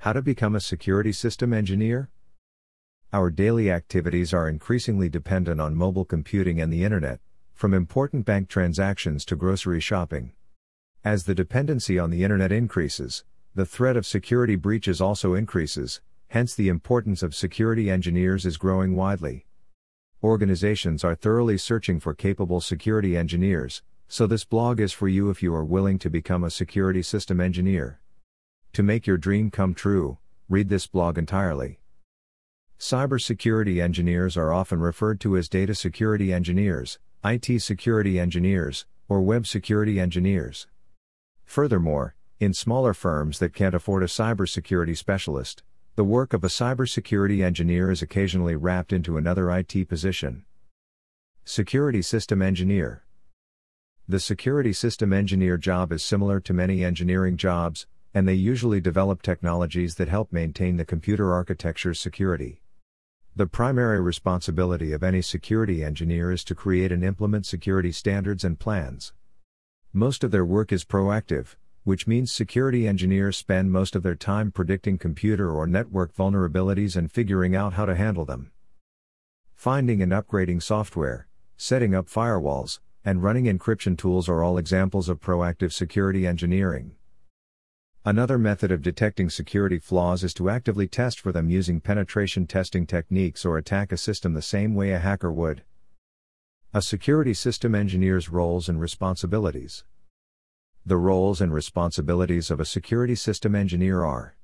How to become a security system engineer? Our daily activities are increasingly dependent on mobile computing and the internet, from important bank transactions to grocery shopping. As the dependency on the internet increases, the threat of security breaches also increases, hence, the importance of security engineers is growing widely. Organizations are thoroughly searching for capable security engineers, so this blog is for you if you are willing to become a security system engineer. To make your dream come true, read this blog entirely. Cybersecurity engineers are often referred to as data security engineers, IT security engineers, or web security engineers. Furthermore, in smaller firms that can't afford a cybersecurity specialist, the work of a cybersecurity engineer is occasionally wrapped into another IT position. Security System Engineer The security system engineer job is similar to many engineering jobs, and they usually develop technologies that help maintain the computer architecture's security. The primary responsibility of any security engineer is to create and implement security standards and plans. Most of their work is proactive, which means security engineers spend most of their time predicting computer or network vulnerabilities and figuring out how to handle them. Finding and upgrading software, setting up firewalls, and running encryption tools are all examples of proactive security engineering. Another method of detecting security flaws is to actively test for them using penetration testing techniques or attack a system the same way a hacker would. A security system engineer's roles and responsibilities. The roles and responsibilities of a security system engineer are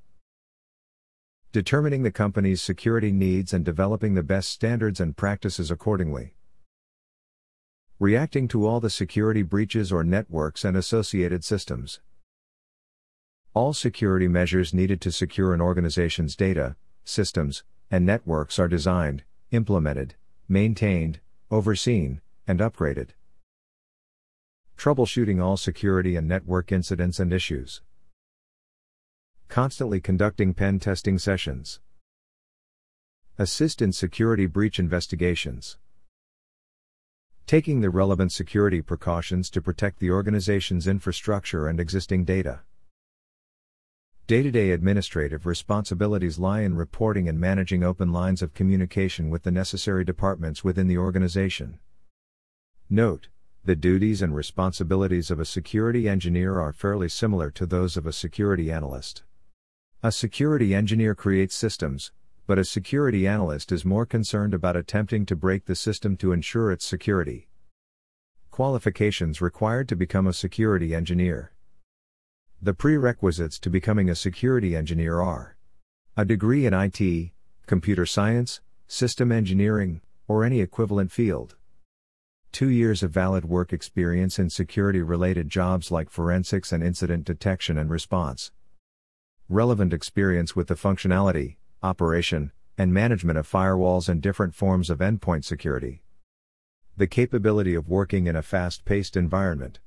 determining the company's security needs and developing the best standards and practices accordingly, reacting to all the security breaches or networks and associated systems. All security measures needed to secure an organization's data, systems, and networks are designed, implemented, maintained, overseen, and upgraded. Troubleshooting all security and network incidents and issues. Constantly conducting pen testing sessions. Assist in security breach investigations. Taking the relevant security precautions to protect the organization's infrastructure and existing data. Day to day administrative responsibilities lie in reporting and managing open lines of communication with the necessary departments within the organization. Note The duties and responsibilities of a security engineer are fairly similar to those of a security analyst. A security engineer creates systems, but a security analyst is more concerned about attempting to break the system to ensure its security. Qualifications required to become a security engineer. The prerequisites to becoming a security engineer are a degree in IT, computer science, system engineering, or any equivalent field. Two years of valid work experience in security related jobs like forensics and incident detection and response. Relevant experience with the functionality, operation, and management of firewalls and different forms of endpoint security. The capability of working in a fast paced environment.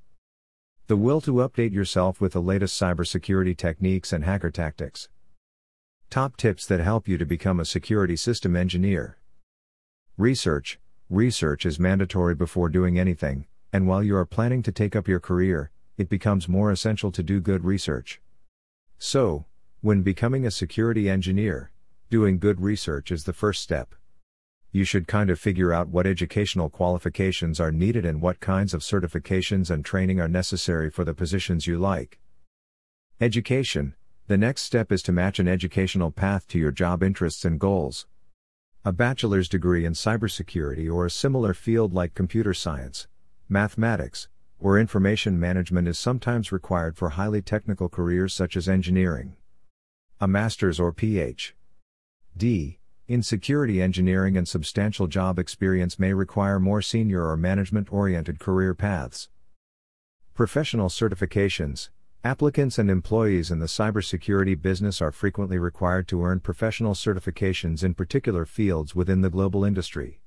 The will to update yourself with the latest cybersecurity techniques and hacker tactics. Top tips that help you to become a security system engineer. Research. Research is mandatory before doing anything, and while you are planning to take up your career, it becomes more essential to do good research. So, when becoming a security engineer, doing good research is the first step you should kind of figure out what educational qualifications are needed and what kinds of certifications and training are necessary for the positions you like. Education The next step is to match an educational path to your job interests and goals. A bachelor's degree in cybersecurity or a similar field like computer science, mathematics, or information management is sometimes required for highly technical careers such as engineering. A master's or Ph.D in security engineering and substantial job experience may require more senior or management oriented career paths. Professional certifications Applicants and employees in the cybersecurity business are frequently required to earn professional certifications in particular fields within the global industry.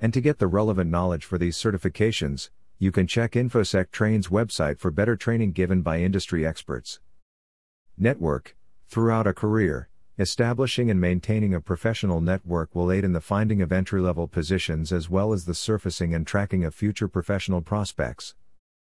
And to get the relevant knowledge for these certifications, you can check InfoSec Train's website for better training given by industry experts. Network Throughout a career, Establishing and maintaining a professional network will aid in the finding of entry level positions as well as the surfacing and tracking of future professional prospects.